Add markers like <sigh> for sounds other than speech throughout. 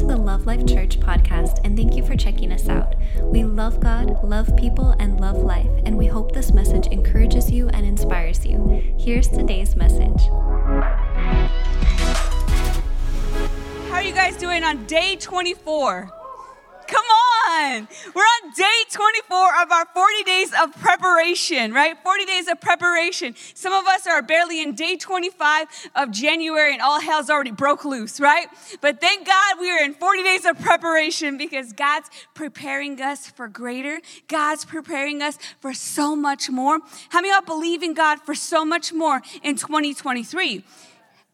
to the Love Life Church podcast, and thank you for checking us out. We love God, love people, and love life, and we hope this message encourages you and inspires you. Here's today's message. How are you guys doing on day 24? Come on. We're on day 24 of our 40 days of preparation, right? 40 days of preparation. Some of us are barely in day 25 of January and all hell's already broke loose, right? But thank God we are in 40 days of preparation because God's preparing us for greater. God's preparing us for so much more. How many of y'all believe in God for so much more in 2023?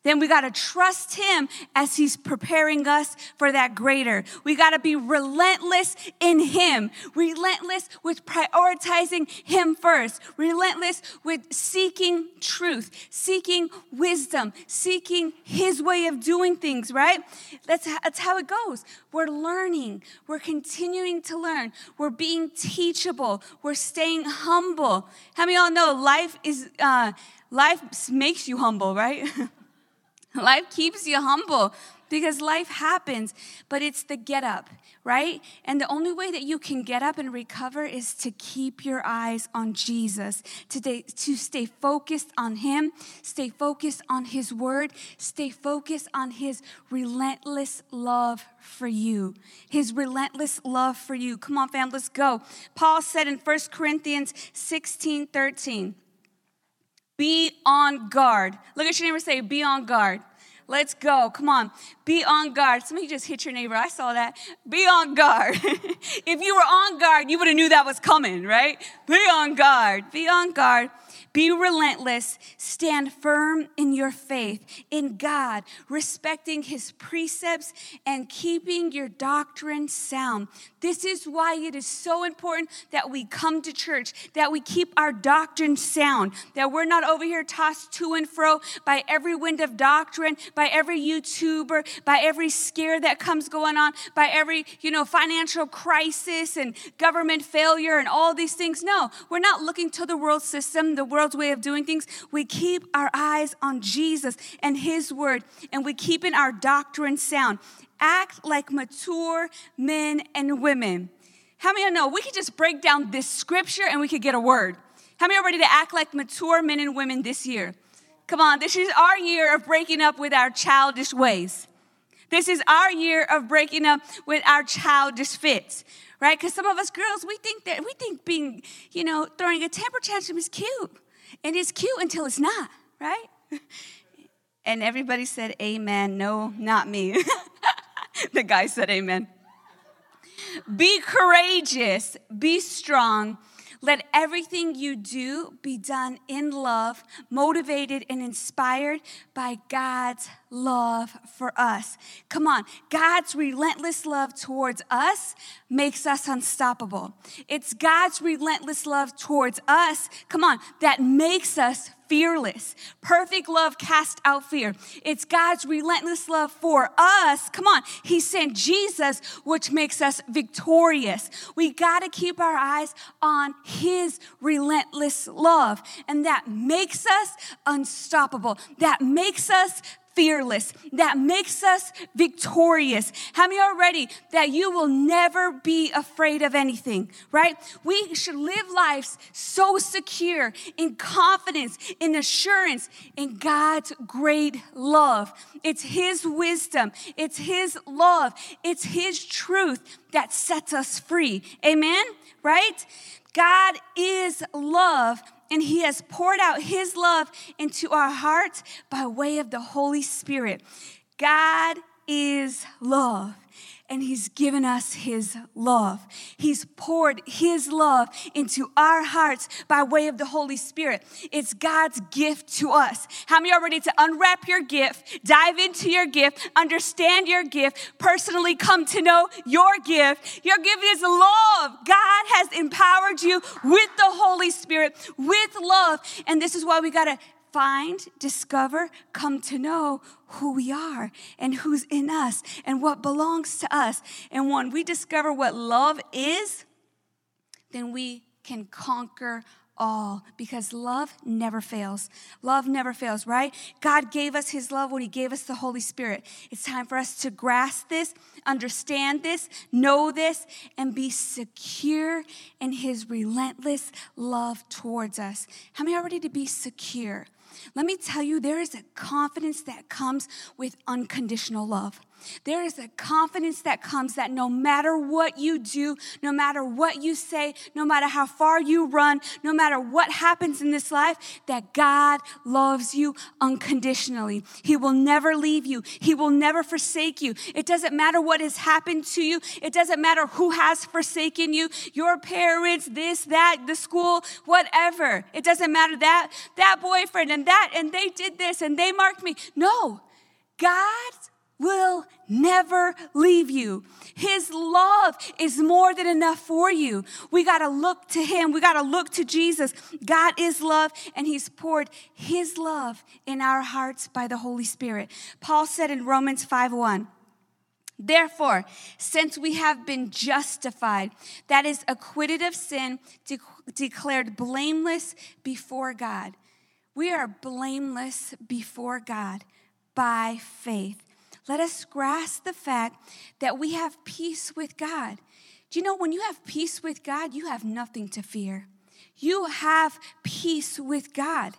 Then we got to trust him as he's preparing us for that greater. We got to be relentless in him, relentless with prioritizing him first, relentless with seeking truth, seeking wisdom, seeking his way of doing things, right? That's, that's how it goes. We're learning, we're continuing to learn, we're being teachable, we're staying humble. How many of y'all know life is, uh, life makes you humble, right? <laughs> Life keeps you humble because life happens, but it's the get up, right? And the only way that you can get up and recover is to keep your eyes on Jesus, to, de- to stay focused on Him, stay focused on His Word, stay focused on His relentless love for you. His relentless love for you. Come on, fam, let's go. Paul said in 1 Corinthians 16 13, be on guard. Look at your neighbor say, Be on guard. Let's go. Come on. Be on guard. Somebody just hit your neighbor. I saw that. Be on guard. <laughs> if you were on guard, you would have knew that was coming, right? Be on guard. Be on guard. Be relentless. Stand firm in your faith in God, respecting his precepts and keeping your doctrine sound. This is why it is so important that we come to church, that we keep our doctrine sound, that we're not over here tossed to and fro by every wind of doctrine, by every YouTuber, by every scare that comes going on, by every, you know, financial crisis and government failure and all these things. No, we're not looking to the world system, the world's way of doing things. We keep our eyes on Jesus and his word, and we keep in our doctrine sound act like mature men and women. How many of you know we could just break down this scripture and we could get a word? How many are ready to act like mature men and women this year? Come on, this is our year of breaking up with our childish ways. This is our year of breaking up with our childish fits, right? Because some of us girls, we think that we think being, you know, throwing a temper tantrum is cute, and it's cute until it's not, right? <laughs> And everybody said, "Amen." No, not me. <laughs> the guy said amen. Be courageous, be strong. Let everything you do be done in love, motivated and inspired by God's love for us. Come on, God's relentless love towards us makes us unstoppable. It's God's relentless love towards us, come on, that makes us fearless. Perfect love cast out fear. It's God's relentless love for us. Come on. He sent Jesus, which makes us victorious. We got to keep our eyes on His relentless love. And that makes us unstoppable. That makes us fearless, that makes us victorious. How many are ready that you will never be afraid of anything, right? We should live lives so secure in confidence, in assurance, in God's great love. It's His wisdom, it's His love, it's His truth that sets us free. Amen? Right? God is love and He has poured out His love into our hearts by way of the Holy Spirit. God is love and He's given us His love. He's poured His love into our hearts by way of the Holy Spirit. It's God's gift to us. How many are ready to unwrap your gift, dive into your gift, understand your gift, personally come to know your gift? Your gift is love. God has empowered you with the Holy Spirit, with love. And this is why we got to find, discover, come to know who we are and who's in us and what belongs to us. And when we discover what love is, then we can conquer all because love never fails. Love never fails, right? God gave us his love when he gave us the Holy Spirit. It's time for us to grasp this, understand this, know this, and be secure in his relentless love towards us. How many are ready to be secure? Let me tell you, there is a confidence that comes with unconditional love. There is a confidence that comes that no matter what you do, no matter what you say, no matter how far you run, no matter what happens in this life, that God loves you unconditionally. He will never leave you, He will never forsake you. It doesn't matter what has happened to you, it doesn't matter who has forsaken you your parents, this, that, the school, whatever. It doesn't matter that, that boyfriend and that, and they did this and they marked me. No, God's will never leave you. His love is more than enough for you. We got to look to Him. We got to look to Jesus. God is love, and He's poured His love in our hearts by the Holy Spirit. Paul said in Romans 5 1, Therefore, since we have been justified, that is, acquitted of sin, de- declared blameless before God, we are blameless before God by faith let us grasp the fact that we have peace with God. Do you know when you have peace with God, you have nothing to fear? You have peace with God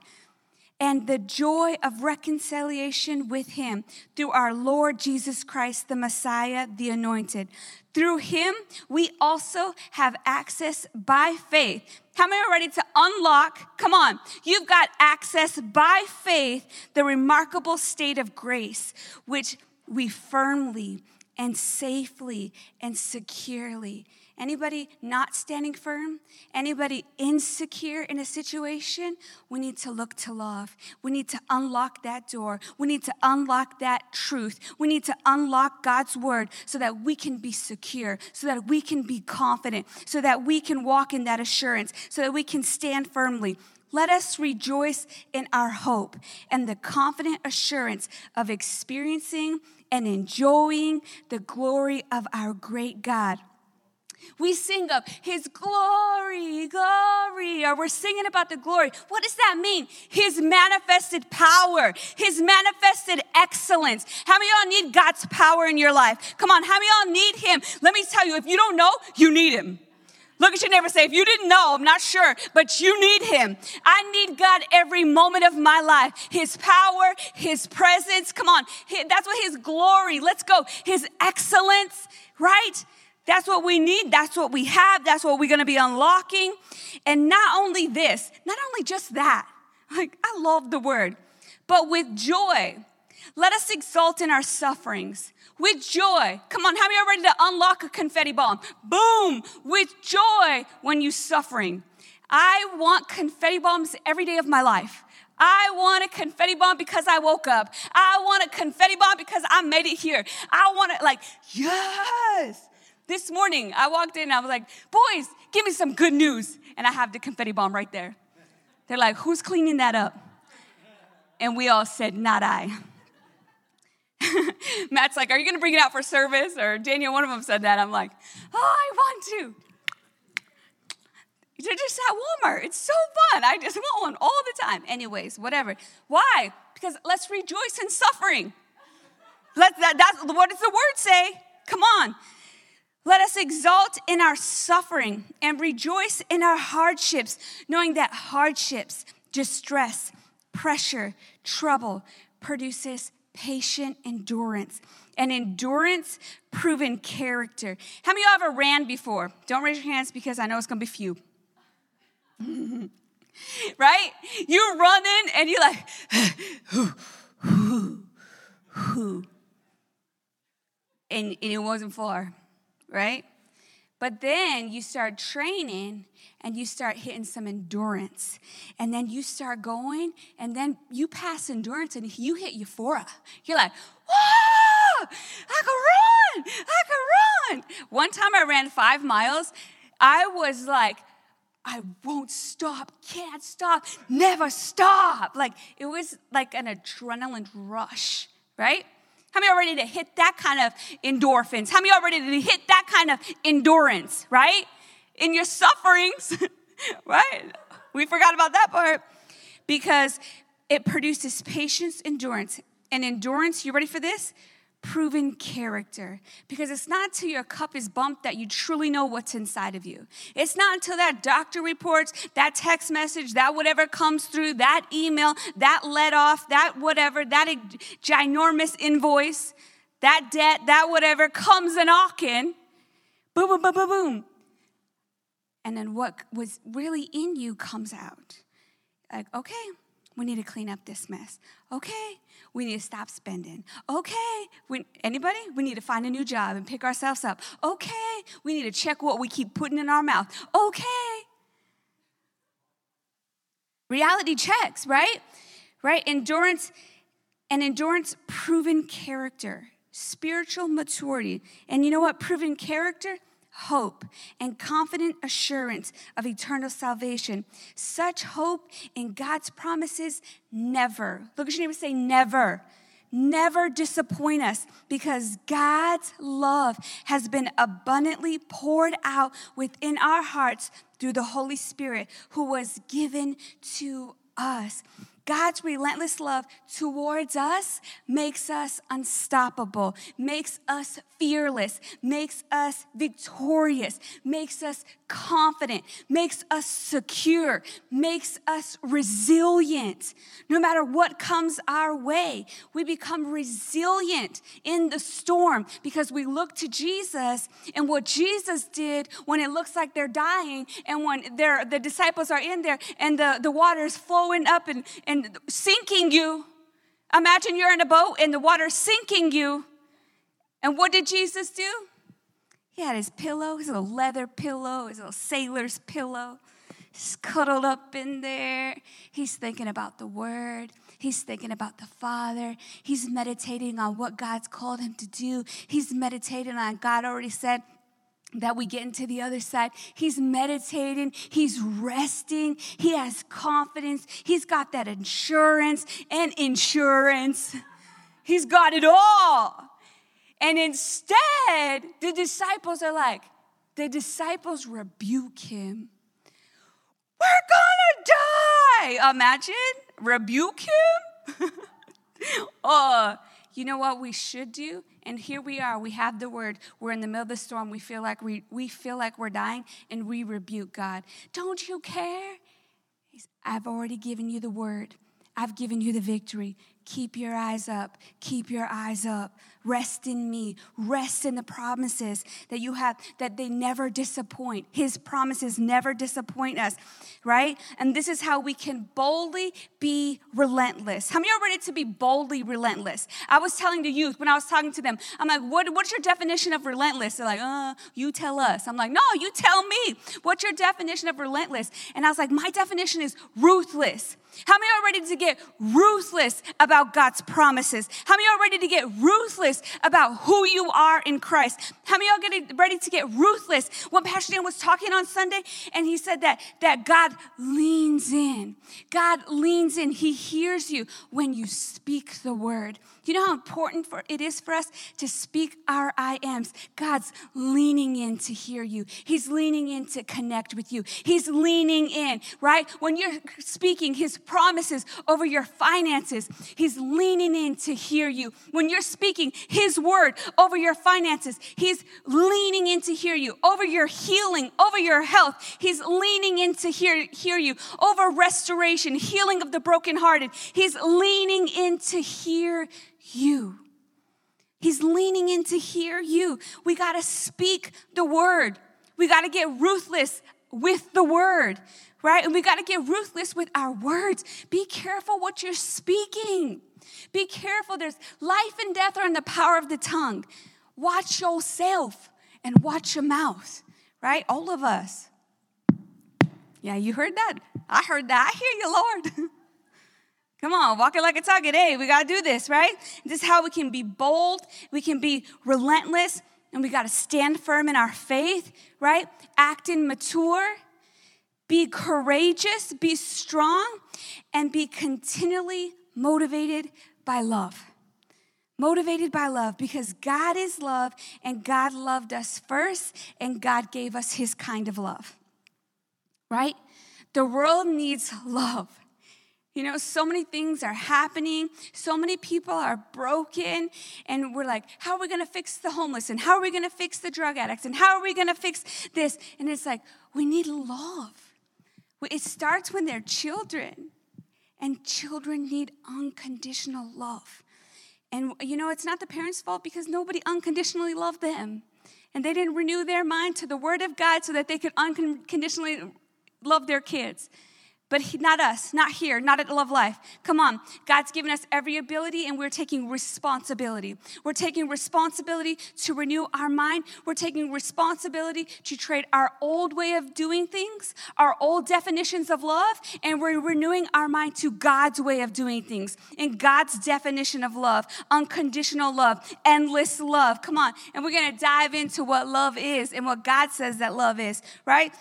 and the joy of reconciliation with Him through our Lord Jesus Christ, the Messiah, the Anointed. Through Him, we also have access by faith. How many are ready to unlock? Come on, you've got access by faith, the remarkable state of grace, which we firmly and safely and securely. Anybody not standing firm? Anybody insecure in a situation? We need to look to love. We need to unlock that door. We need to unlock that truth. We need to unlock God's word so that we can be secure, so that we can be confident, so that we can walk in that assurance, so that we can stand firmly. Let us rejoice in our hope and the confident assurance of experiencing and enjoying the glory of our great God. We sing of His glory, glory, or we're singing about the glory. What does that mean? His manifested power, His manifested excellence. How many y'all need God's power in your life? Come on, how many y'all need Him? Let me tell you, if you don't know, you need Him. Look at your neighbor say, if you didn't know, I'm not sure, but you need him. I need God every moment of my life. His power, his presence. Come on. That's what his glory. Let's go. His excellence, right? That's what we need. That's what we have. That's what we're going to be unlocking. And not only this, not only just that, like, I love the word, but with joy. Let us exult in our sufferings with joy. Come on, how many are ready to unlock a confetti bomb? Boom, with joy when you're suffering. I want confetti bombs every day of my life. I want a confetti bomb because I woke up. I want a confetti bomb because I made it here. I want it like, yes. This morning I walked in and I was like, boys, give me some good news. And I have the confetti bomb right there. They're like, who's cleaning that up? And we all said, not I. <laughs> Matt's like, Are you going to bring it out for service? Or Daniel, one of them said that. I'm like, Oh, I want to. They're just at Walmart. It's so fun. I just want one all the time. Anyways, whatever. Why? Because let's rejoice in suffering. Let that, that's what does the word say? Come on. Let us exalt in our suffering and rejoice in our hardships, knowing that hardships, distress, pressure, trouble produces patient endurance. And endurance, proven character. How many of you ever ran before? Don't raise your hands because I know it's gonna be few. <laughs> right? You're running and you're like, <sighs> and, and it wasn't far, right? But then you start training and you start hitting some endurance. And then you start going, and then you pass endurance and you hit euphoria. You're like, whoa, I can run, I can run. One time I ran five miles, I was like, I won't stop, can't stop, never stop. Like it was like an adrenaline rush, right? How many are ready to hit that kind of endorphins? How many are ready to hit that kind of endurance, right? In your sufferings, <laughs> right? we forgot about that part. Because it produces patience, endurance. And endurance, you ready for this? proven character. Because it's not until your cup is bumped that you truly know what's inside of you. It's not until that doctor reports, that text message, that whatever comes through, that email, that let off, that whatever, that ginormous invoice, that debt, that whatever comes a knocking. Boom, boom, boom, boom, boom. And then what was really in you comes out. Like, okay, we need to clean up this mess. Okay, we need to stop spending. Okay, we, anybody? We need to find a new job and pick ourselves up. Okay, we need to check what we keep putting in our mouth. Okay. Reality checks, right? Right? Endurance and endurance proven character, spiritual maturity. And you know what? Proven character hope and confident assurance of eternal salvation. Such hope in God's promises never, look at your neighbor say, never, never disappoint us because God's love has been abundantly poured out within our hearts through the Holy Spirit who was given to us. God's relentless love towards us makes us unstoppable, makes us fearless, makes us victorious, makes us confident, makes us secure, makes us resilient. No matter what comes our way, we become resilient in the storm because we look to Jesus and what Jesus did when it looks like they're dying and when the disciples are in there and the, the water is flowing up and, and sinking you. Imagine you're in a boat and the water's sinking you. And what did Jesus do? He had his pillow, his little leather pillow, his little sailor's pillow. He's cuddled up in there. He's thinking about the word. He's thinking about the Father. He's meditating on what God's called him to do. He's meditating on God already said, that we get into the other side. He's meditating, he's resting, he has confidence, he's got that insurance and insurance. He's got it all. And instead, the disciples are like, the disciples rebuke him. We're gonna die. Imagine, rebuke him. <laughs> oh, you know what we should do? And here we are. We have the word. We're in the middle of the storm. We feel like we, we feel like we're dying, and we rebuke God. Don't you care? He's, I've already given you the word. I've given you the victory. Keep your eyes up. Keep your eyes up. Rest in me. Rest in the promises that you have, that they never disappoint. His promises never disappoint us, right? And this is how we can boldly be relentless. How many are ready to be boldly relentless? I was telling the youth when I was talking to them, I'm like, what, what's your definition of relentless? They're like, uh, you tell us. I'm like, no, you tell me. What's your definition of relentless? And I was like, my definition is ruthless. How many are ready to get ruthless about God's promises? How many are ready to get ruthless about who you are in Christ? How many are getting ready to get ruthless? When Pastor Dan was talking on Sunday, and he said that, that God leans in. God leans in. He hears you when you speak the word. You know how important for it is for us to speak our I ams. God's leaning in to hear you. He's leaning in to connect with you. He's leaning in, right? When you're speaking his promises over your finances, he's leaning in to hear you. When you're speaking his word over your finances, he's leaning in to hear you. Over your healing, over your health, he's leaning in to hear, hear you. Over restoration, healing of the brokenhearted, he's leaning in to hear you. He's leaning in to hear you. We got to speak the word. We got to get ruthless with the word, right? And we got to get ruthless with our words. Be careful what you're speaking. Be careful. There's life and death are in the power of the tongue. Watch yourself and watch your mouth, right? All of us. Yeah, you heard that? I heard that. I hear you, Lord. <laughs> Come on, walk it like a target. Hey, we got to do this, right? This is how we can be bold, we can be relentless, and we got to stand firm in our faith, right? Acting mature, be courageous, be strong, and be continually motivated by love. Motivated by love because God is love and God loved us first and God gave us his kind of love, right? The world needs love. You know, so many things are happening. So many people are broken. And we're like, how are we going to fix the homeless? And how are we going to fix the drug addicts? And how are we going to fix this? And it's like, we need love. It starts when they're children. And children need unconditional love. And, you know, it's not the parents' fault because nobody unconditionally loved them. And they didn't renew their mind to the Word of God so that they could unconditionally love their kids but he, not us, not here, not at Love Life. Come on. God's given us every ability and we're taking responsibility. We're taking responsibility to renew our mind. We're taking responsibility to trade our old way of doing things, our old definitions of love, and we're renewing our mind to God's way of doing things and God's definition of love, unconditional love, endless love. Come on. And we're to dive into what love is and what God says that love is, right?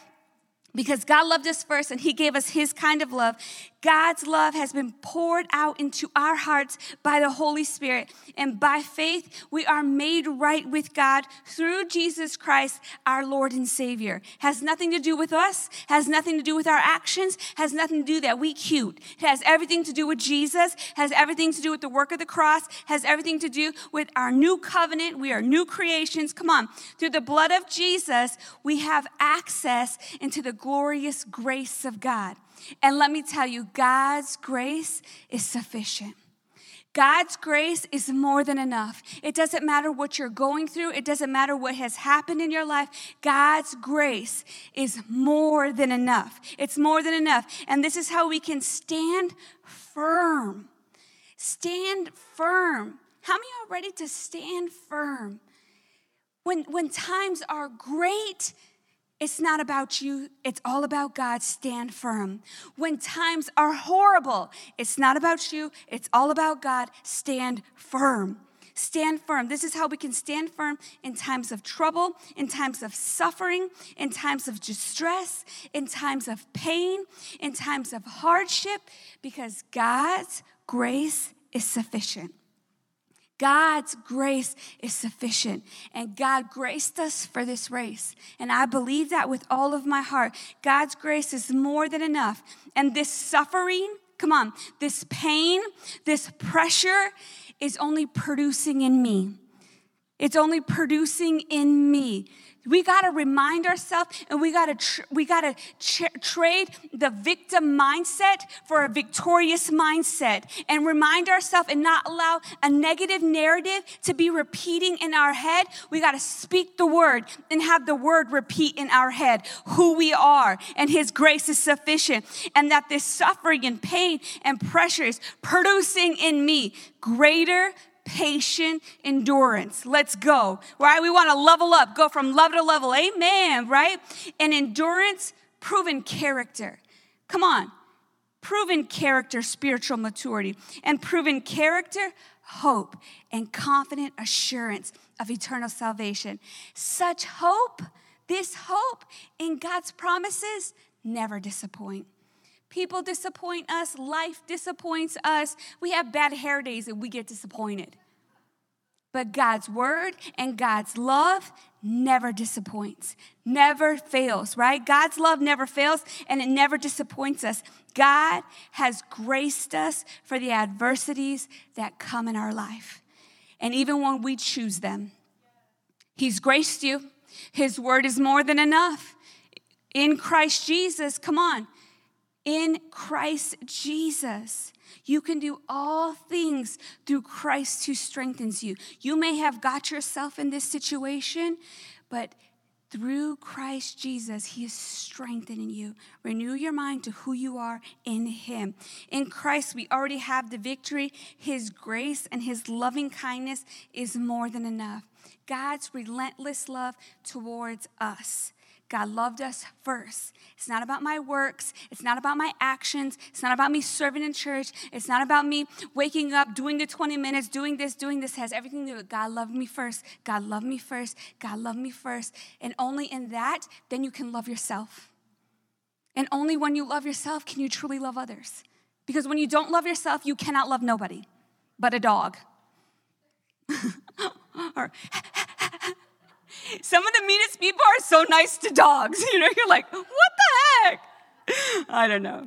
Because God loved us first and He gave us His kind of love. God's love has been poured out into our hearts by the Holy Spirit. And by faith, we are made right with God through Jesus Christ, our Lord and Savior. Has nothing to do with us, has nothing to do with our actions, has nothing to do that we cute. It has everything to do with Jesus, has everything to do with the work of the cross, has everything to do with our new covenant. We are new creations. Come on. Through the blood of Jesus, we have access into the glorious grace of God. And let me tell you, God's grace is sufficient. God's grace is more than enough. It doesn't matter what you're going through, it doesn't matter what has happened in your life. God's grace is more than enough. It's more than enough. And this is how we can stand firm. Stand firm. How many are ready to stand firm? When, when times are great, it's not about you, it's all about God. Stand firm. When times are horrible, it's not about you, it's all about God. Stand firm. Stand firm. This is how we can stand firm in times of trouble, in times of suffering, in times of distress, in times of pain, in times of hardship, because God's grace is sufficient. God's grace is sufficient. And God graced us for this race. And I believe that with all of my heart. God's grace is more than enough. And this suffering, come on, this pain, this pressure is only producing in me. It's only producing in me we got to remind ourselves and we got to tr- we got to ch- trade the victim mindset for a victorious mindset and remind ourselves and not allow a negative narrative to be repeating in our head. We got to speak the word and have the word repeat in our head who we are and his grace is sufficient and that this suffering and pain and pressure is producing in me greater patient endurance. Let's go, right? We want to level up, go from level to level. Amen, right? And endurance, proven character. Come on. Proven character, spiritual maturity. And proven character, hope and confident assurance of eternal salvation. Such hope, this hope in God's promises, never disappoint. People disappoint us, life disappoints us. We have bad hair days and we get disappointed. But God's word and God's love never disappoints, never fails, right? God's love never fails and it never disappoints us. God has graced us for the adversities that come in our life. And even when we choose them, He's graced you. His word is more than enough. In Christ Jesus, come on in Christ Jesus. You can do all things through Christ who strengthens you. You may have got yourself in this situation, but through Christ Jesus, He is strengthening you. Renew your mind to who you are in Him. In Christ, we already have the victory. His grace and His loving kindness is more than enough. God's relentless love towards us God loved us first. It's not about my works. It's not about my actions. It's not about me serving in church. It's not about me waking up, doing the 20 minutes, doing this, doing this. It has everything to do with God loved me first. God loved me first. God loved me first. And only in that, then you can love yourself. And only when you love yourself can you truly love others. Because when you don't love yourself, you cannot love nobody but a dog. <laughs> or some of the meanest people are so nice to dogs. <laughs> You know, you're like, what the heck? I don't know.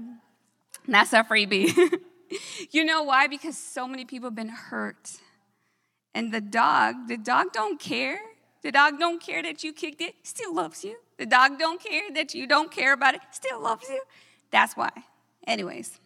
That's a freebie. <laughs> you know why? Because so many people have been hurt. And the dog, the dog don't care. The dog don't care that you kicked it, still loves you. The dog don't care that you don't care about it, still loves you. That's why. Anyways,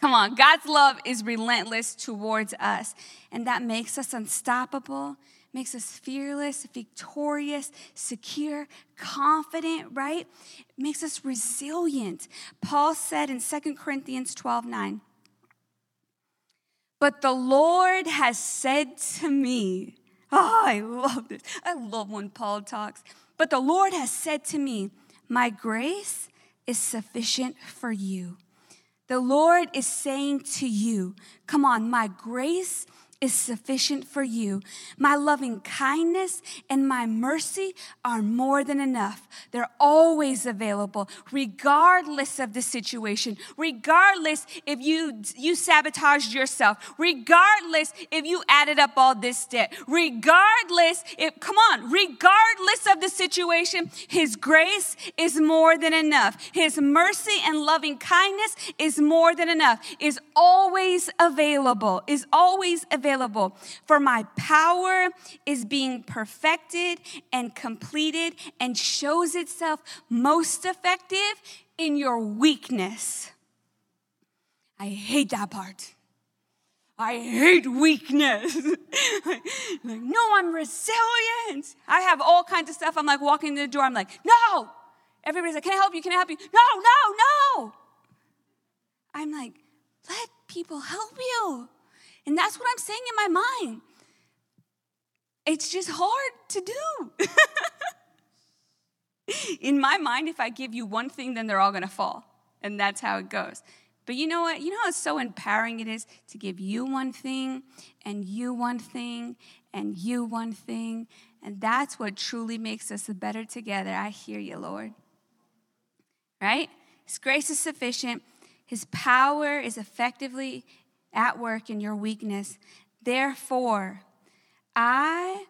come on. God's love is relentless towards us, and that makes us unstoppable, makes us fearless, victorious, secure, confident, right? It makes us resilient. Paul said in 2 Corinthians 12 9, but the Lord has said to me, Oh, I love this. I love when Paul talks. But the Lord has said to me, My grace is sufficient for you. The Lord is saying to you, Come on, my grace is sufficient for you. My loving kindness and my mercy are more than enough. They're always available, regardless of the situation, regardless if you, you sabotaged yourself, regardless if you added up all this debt, regardless if, come on, regardless of the situation, His grace is more than enough. His mercy and loving kindness is more than enough, is always available, is always available available. For my power is being perfected and completed and shows itself most effective in your weakness. I hate that part. I hate weakness. <laughs> like, no, I'm resilient. I have all kinds of stuff. I'm like walking in the door. I'm like, no. Everybody's like, can I help you? Can I help you? No, no, no. I'm like, let people help you. And that's what I'm saying in my mind. It's just hard to do. <laughs> in my mind, if I give you one thing, then they're all gonna fall. And that's how it goes. But you know what? You know how so empowering it is to give you one thing, and you one thing, and you one thing. And that's what truly makes us the better together. I hear you, Lord. Right? His grace is sufficient. His power is effectively at work in your weakness. Therefore, I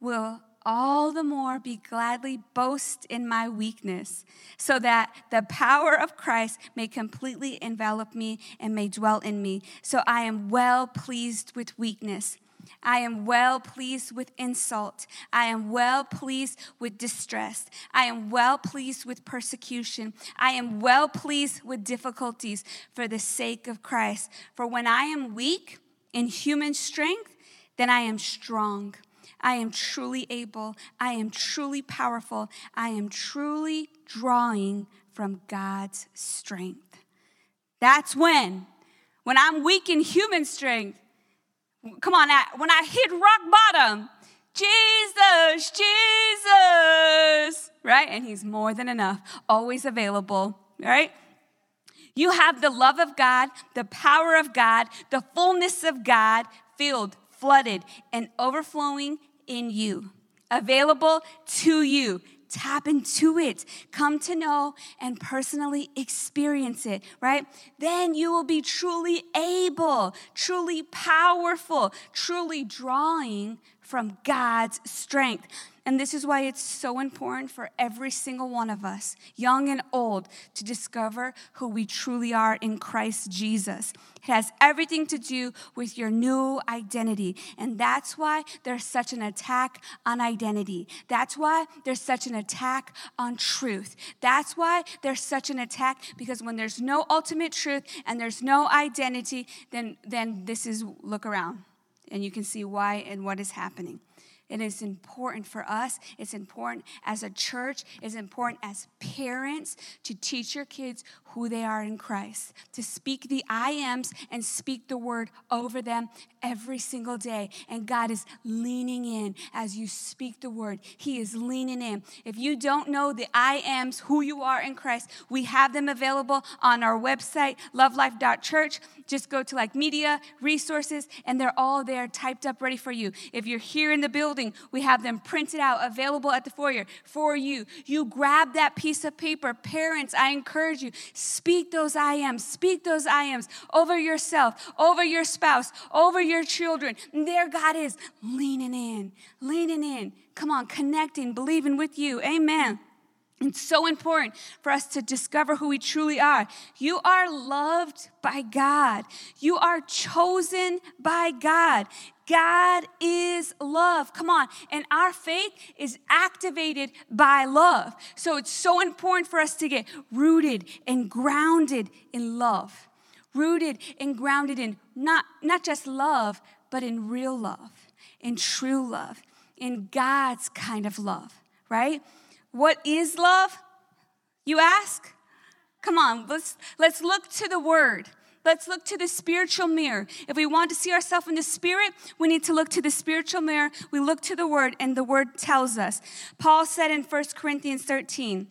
will all the more be gladly boast in my weakness, so that the power of Christ may completely envelop me and may dwell in me. So I am well pleased with weakness. I am well pleased with insult. I am well pleased with distress. I am well pleased with persecution. I am well pleased with difficulties for the sake of Christ. For when I am weak in human strength, then I am strong. I am truly able. I am truly powerful. I am truly drawing from God's strength. That's when, when I'm weak in human strength, Come on, when I hit rock bottom, Jesus, Jesus, right? And He's more than enough, always available, right? You have the love of God, the power of God, the fullness of God filled, flooded, and overflowing in you, available to you. Tap into it. Come to know and personally experience it, right? Then you will be truly able, truly powerful, truly drawing from God's strength. And this is why it's so important for every single one of us, young and old, to discover who we truly are in Christ Jesus. It has everything to do with your new identity. And that's why there's such an attack on identity. That's why there's such an attack on truth. That's why there's such an attack because when there's no ultimate truth and there's no identity, then, then this is look around and you can see why and what is happening. It is important for us. It's important as a church. It's important as parents to teach your kids who they are in Christ, to speak the I ams and speak the word over them every single day. And God is leaning in as you speak the word. He is leaning in. If you don't know the I ams, who you are in Christ, we have them available on our website, lovelife.church. Just go to like media, resources, and they're all there typed up ready for you. If you're here in the building, we have them printed out, available at the foyer for you. You grab that piece of paper. Parents, I encourage you, speak those I ams, speak those I ams over yourself, over your spouse, over your children. And there God is leaning in, leaning in. Come on, connecting, believing with you. Amen. It's so important for us to discover who we truly are. You are loved by God. You are chosen by God. God is love. Come on. And our faith is activated by love. So it's so important for us to get rooted and grounded in love. Rooted and grounded in not, not just love, but in real love, in true love, in God's kind of love, right? What is love? You ask? Come on, let's, let's look to the word. Let's look to the spiritual mirror. If we want to see ourselves in the spirit, we need to look to the spiritual mirror. We look to the word, and the word tells us. Paul said in 1 Corinthians 13,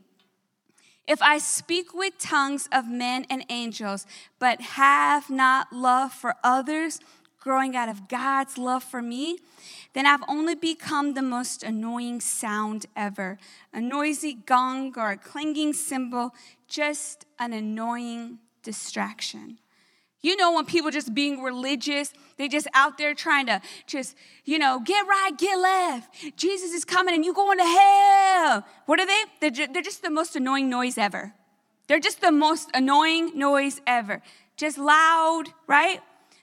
if I speak with tongues of men and angels, but have not love for others, growing out of God's love for me, then I've only become the most annoying sound ever a noisy gong or a clanging cymbal, just an annoying distraction. You know, when people just being religious, they just out there trying to just, you know, get right, get left. Jesus is coming and you going to hell. What are they? They're they're just the most annoying noise ever. They're just the most annoying noise ever. Just loud, right?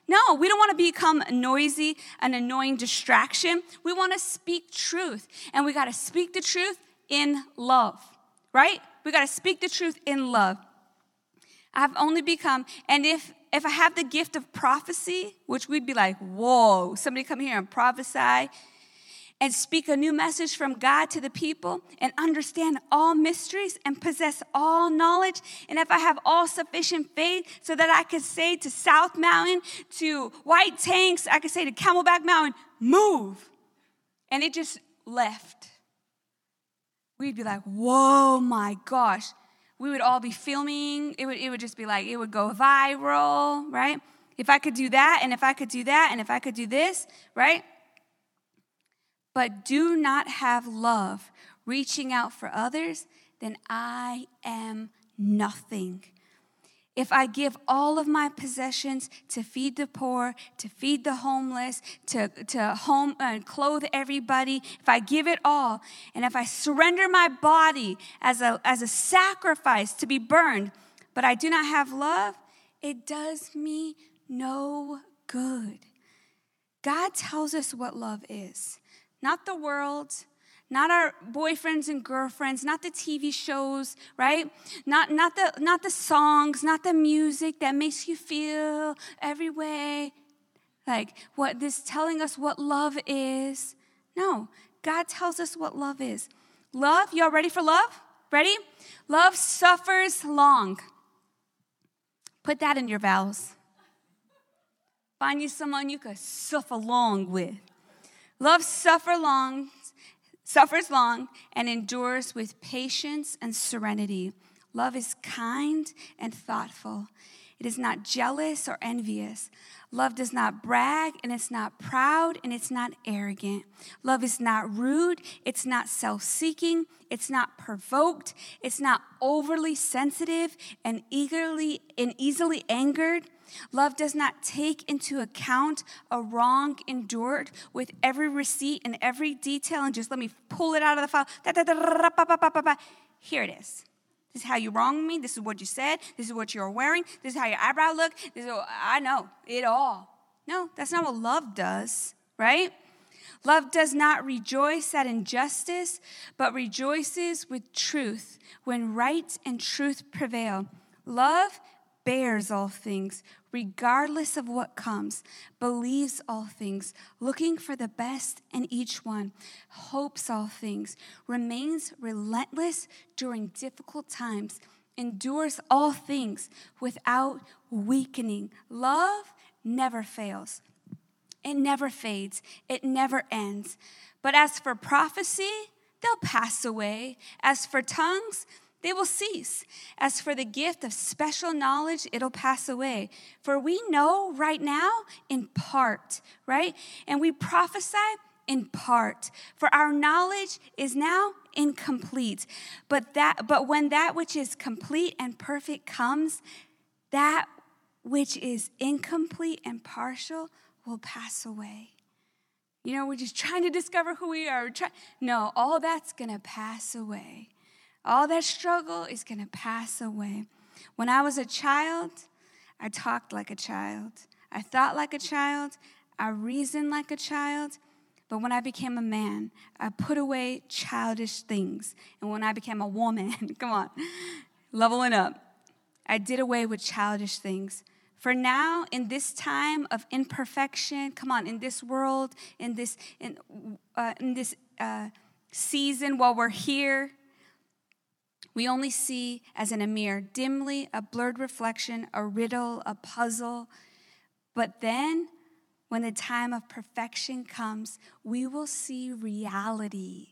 No, we don't want to become noisy, an annoying distraction. We want to speak truth. And we got to speak the truth in love, right? We got to speak the truth in love. I've only become, and if if I have the gift of prophecy, which we'd be like, whoa, somebody come here and prophesy and speak a new message from God to the people and understand all mysteries and possess all knowledge. And if I have all sufficient faith so that I could say to South Mountain, to White Tanks, I could say to Camelback Mountain, move. And it just left. We'd be like, whoa, my gosh. We would all be filming. It would, it would just be like, it would go viral, right? If I could do that, and if I could do that, and if I could do this, right? But do not have love, reaching out for others, then I am nothing. If I give all of my possessions to feed the poor, to feed the homeless, to, to home uh, clothe everybody, if I give it all, and if I surrender my body as a, as a sacrifice to be burned, but I do not have love, it does me no good. God tells us what love is not the world, not our boyfriends and girlfriends, not the TV shows, right? Not, not, the, not the songs, not the music that makes you feel every way. Like what this telling us what love is. No, God tells us what love is. Love, y'all ready for love? Ready? Love suffers long. Put that in your vows. Find you someone you could suffer long with. Love suffer long, suffers long and endures with patience and serenity. Love is kind and thoughtful. It is not jealous or envious. Love does not brag and it's not proud and it's not arrogant. Love is not rude. It's not self seeking. It's not provoked. It's not overly sensitive and eagerly and easily angered. Love does not take into account a wrong endured with every receipt and every detail and just let me pull it out of the file. Here it is. This is how you wronged me. This is what you said. This is what you're wearing. This is how your eyebrow look. This is what, I know it all. No, that's not what love does, right? Love does not rejoice at injustice, but rejoices with truth when right and truth prevail. Love bears all things, regardless of what comes, believes all things, looking for the best in each one, hopes all things, remains relentless during difficult times, endures all things without weakening. Love never fails. It never fades. It never ends. But as for prophecy, they'll pass away. As for tongues, they will cease. As for the gift of special knowledge, it'll pass away. For we know right now in part, right? And we prophesy in part. For our knowledge is now incomplete. But that but when that which is complete and perfect comes, that which is incomplete and partial will pass away. You know, we're just trying to discover who we are. no, all that's going to pass away All that struggle is going to pass away. When I was a child, I talked like a child. I thought like a child. I reasoned like a child. But when I became a man, I put away childish things. And when I became a woman, <laughs> come on, leveling up, I did away with childish things. For now, in this time of imperfection, come on, in this world, in this, in, uh, in this uh, season while we're here, we only see as in a mirror, dimly, a blurred reflection, a riddle, a puzzle. But then, when the time of perfection comes, we will see reality,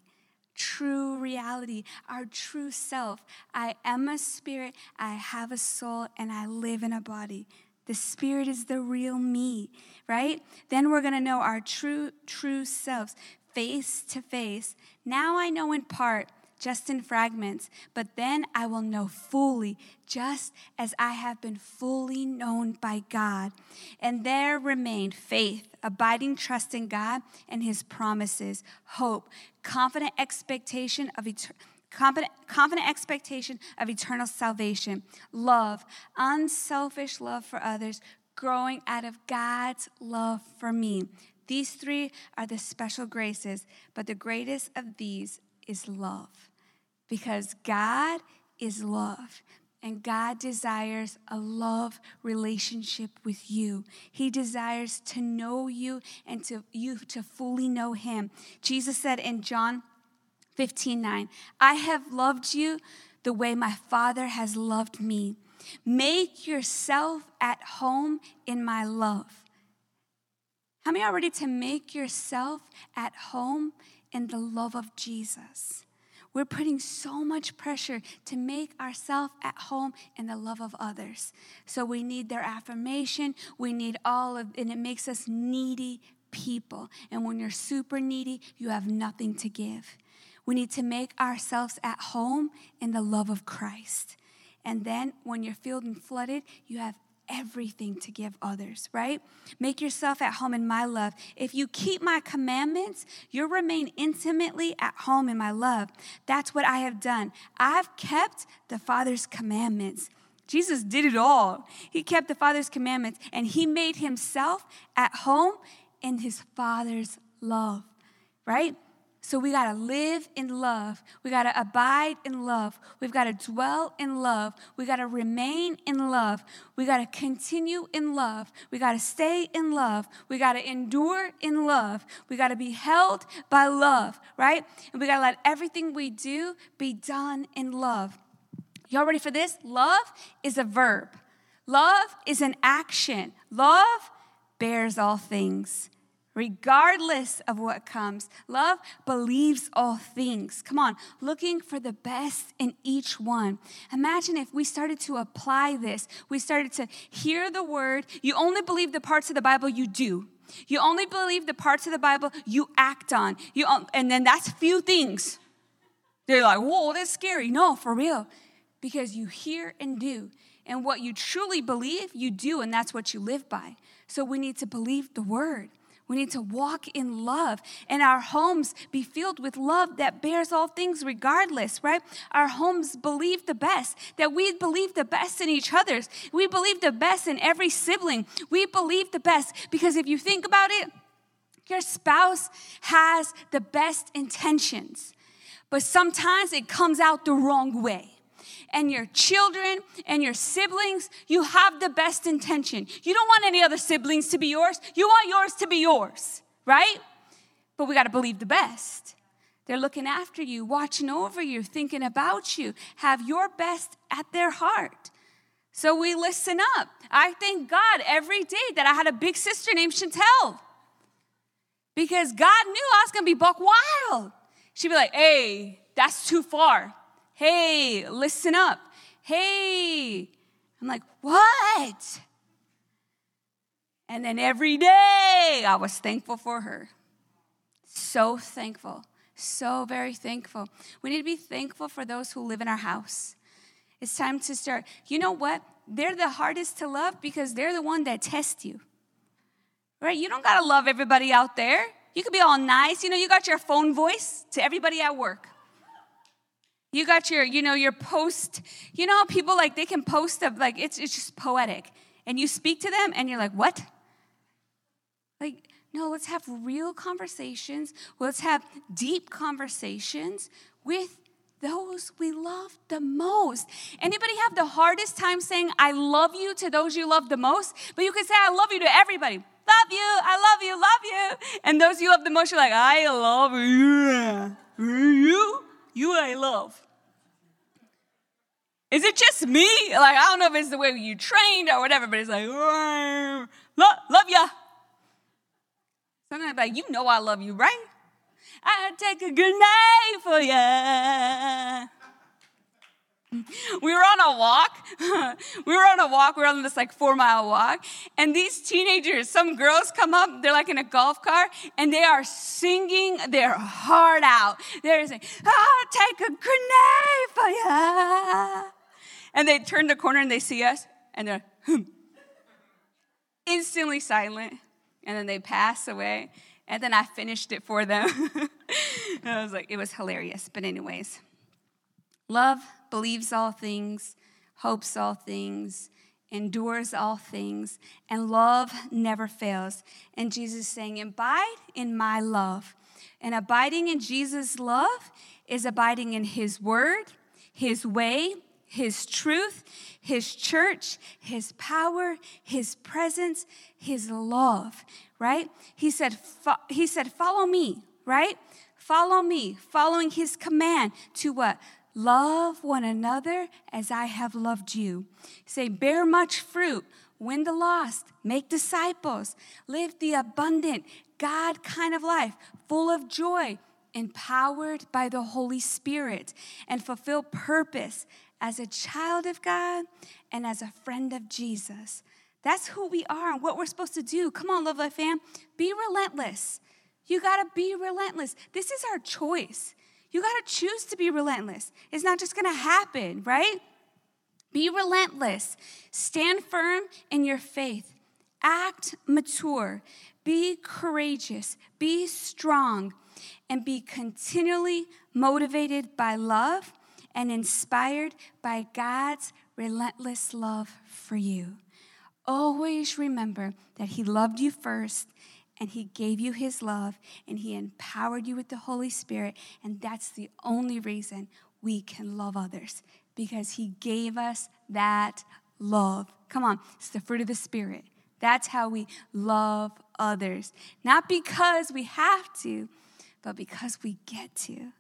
true reality, our true self. I am a spirit, I have a soul, and I live in a body. The spirit is the real me, right? Then we're gonna know our true, true selves face to face. Now I know in part just in fragments, but then I will know fully, just as I have been fully known by God. And there remain faith, abiding trust in God and his promises, hope, confident expectation of eternal. Confident, confident expectation of eternal salvation, love, unselfish love for others, growing out of God's love for me. These three are the special graces, but the greatest of these is love because God is love. And God desires a love relationship with you. He desires to know you and to you to fully know him. Jesus said in John 15, 9, I have loved you the way my Father has loved me. Make yourself at home in my love. How many are ready to make yourself at home in the love of Jesus? We're putting so much pressure to make ourselves at home in the love of others. So we need their affirmation. We need all of, and it makes us needy people. And when you're super needy, you have nothing to give. We need to make ourselves at home in the love of Christ. And then when you're filled and flooded, you have everything to give others, right? Make yourself at home in my love. If you keep my commandments, you'll remain intimately at home in my love. That's what I have done. I've kept the Father's commandments. Jesus did it all. He kept the Father's commandments and he made himself at home in his Father's love, right? So we got to live in love. We got to abide in love. We've got to dwell in love. We got to remain in love. We got to continue in love. We got to stay in love. We got to endure in love. We got to be held by love, right? And we got to let everything we do be done in love. Y'all ready for this? Love is a verb. Love is an action. Love bears all things regardless of what comes. Love believes all things. Come on, looking for the best in each one. Imagine if we started to apply this, we started to hear the word. You only believe the parts of the Bible you do. You only believe the parts of the Bible you act on. You, um, and then that's few things. They're like, whoa, that's scary. No, for real. Because you hear and do. And what you truly believe, you do, and that's what you live by. So we need to believe the word. We need to walk in love and our homes be filled with love that bears all things regardless, right? Our homes believe the best, that we believe the best in each other's. We believe the best in every sibling. We believe the best because if you think about it, your spouse has the best intentions, but sometimes it comes out the wrong way and your children and your siblings, you have the best intention. You don't want any other siblings to be yours. You want yours to be yours, right? But we got to believe the best. They're looking after you, watching over you, thinking about you, have your best at their heart. So we listen up. I thank God every day that I had a big sister named Chantel because God knew I was going to be buck wild. She'd be like, hey, that's too far. Hey, listen up. Hey. I'm like, what? And then every day I was thankful for her. So thankful. So very thankful. We need to be thankful for those who live in our house. It's time to start. You know what? They're the hardest to love because they're the one that test you. Right? You don't got to love everybody out there. You could be all nice. You know, you got your phone voice to everybody at work. You got your, you know, your post, you know, people like they can post up, like it's, it's just poetic. And you speak to them and you're like, what? Like, no, let's have real conversations. Let's have deep conversations with those we love the most. Anybody have the hardest time saying I love you to those you love the most? But you can say I love you to everybody. Love you, I love you, love you. And those you love the most, you're like, I love you. You, you I love. Is it just me? Like, I don't know if it's the way you trained or whatever, but it's like, love, love ya. Sometimes like, you know I love you, right? I take a good night for ya. We were on a walk. <laughs> we were on a walk. We were on this like four mile walk. And these teenagers, some girls come up, they're like in a golf cart, and they are singing their heart out. They're saying, I'll take a grenade for you. And they turn the corner and they see us, and they're hmm. instantly silent. And then they pass away. And then I finished it for them. <laughs> I was like, it was hilarious. But, anyways, love believes all things, hopes all things, endures all things, and love never fails. And Jesus saying, Abide in my love. And abiding in Jesus' love is abiding in his word, his way, his truth, his church, his power, his presence, his love, right? He said, he said, follow me, right? Follow me, following his command to what? Love one another as I have loved you. Say, bear much fruit, win the lost, make disciples, live the abundant, God kind of life, full of joy, empowered by the Holy Spirit, and fulfill purpose as a child of God and as a friend of Jesus. That's who we are and what we're supposed to do. Come on, Love Life fam. Be relentless. You got to be relentless. This is our choice. You got to choose to be relentless. It's not just to happen, right? Be relentless. Stand firm in your faith. Act mature. Be courageous. Be strong. And be continually motivated by love and inspired by God's relentless love for you. Always remember that He loved you first and He gave you His love and He empowered you with the Holy Spirit. And that's the only reason we can love others because He gave us that love. Come on, it's the fruit of the Spirit. That's how we love others. Not because we have to, but because we get to.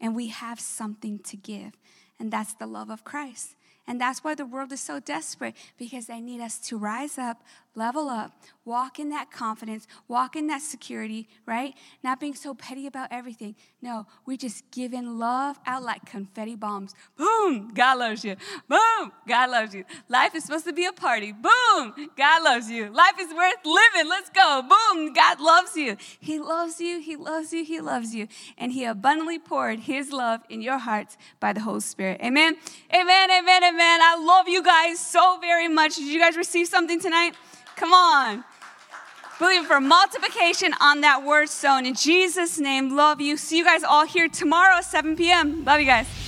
And we have something to give. And that's the love of Christ. And that's why the world is so desperate because they need us to rise up, level up, walk in that confidence, walk in that security, right? Not being so petty about everything. No, we just giving love out like confetti bombs. Boom, God loves you. Boom, God loves you. Life is supposed to be a party. Boom, God loves you. Life is worth living. Let's go. Boom, God loves you. He loves you, He loves you, He loves you. And He abundantly poured His love in your hearts by the Holy Spirit. Amen. Amen, amen, amen. I love you guys so very much. Did you guys receive something tonight? Come on. Believe for multiplication on that word sown. In Jesus' name, love you. See you guys all here tomorrow, 7 p.m. Love you guys.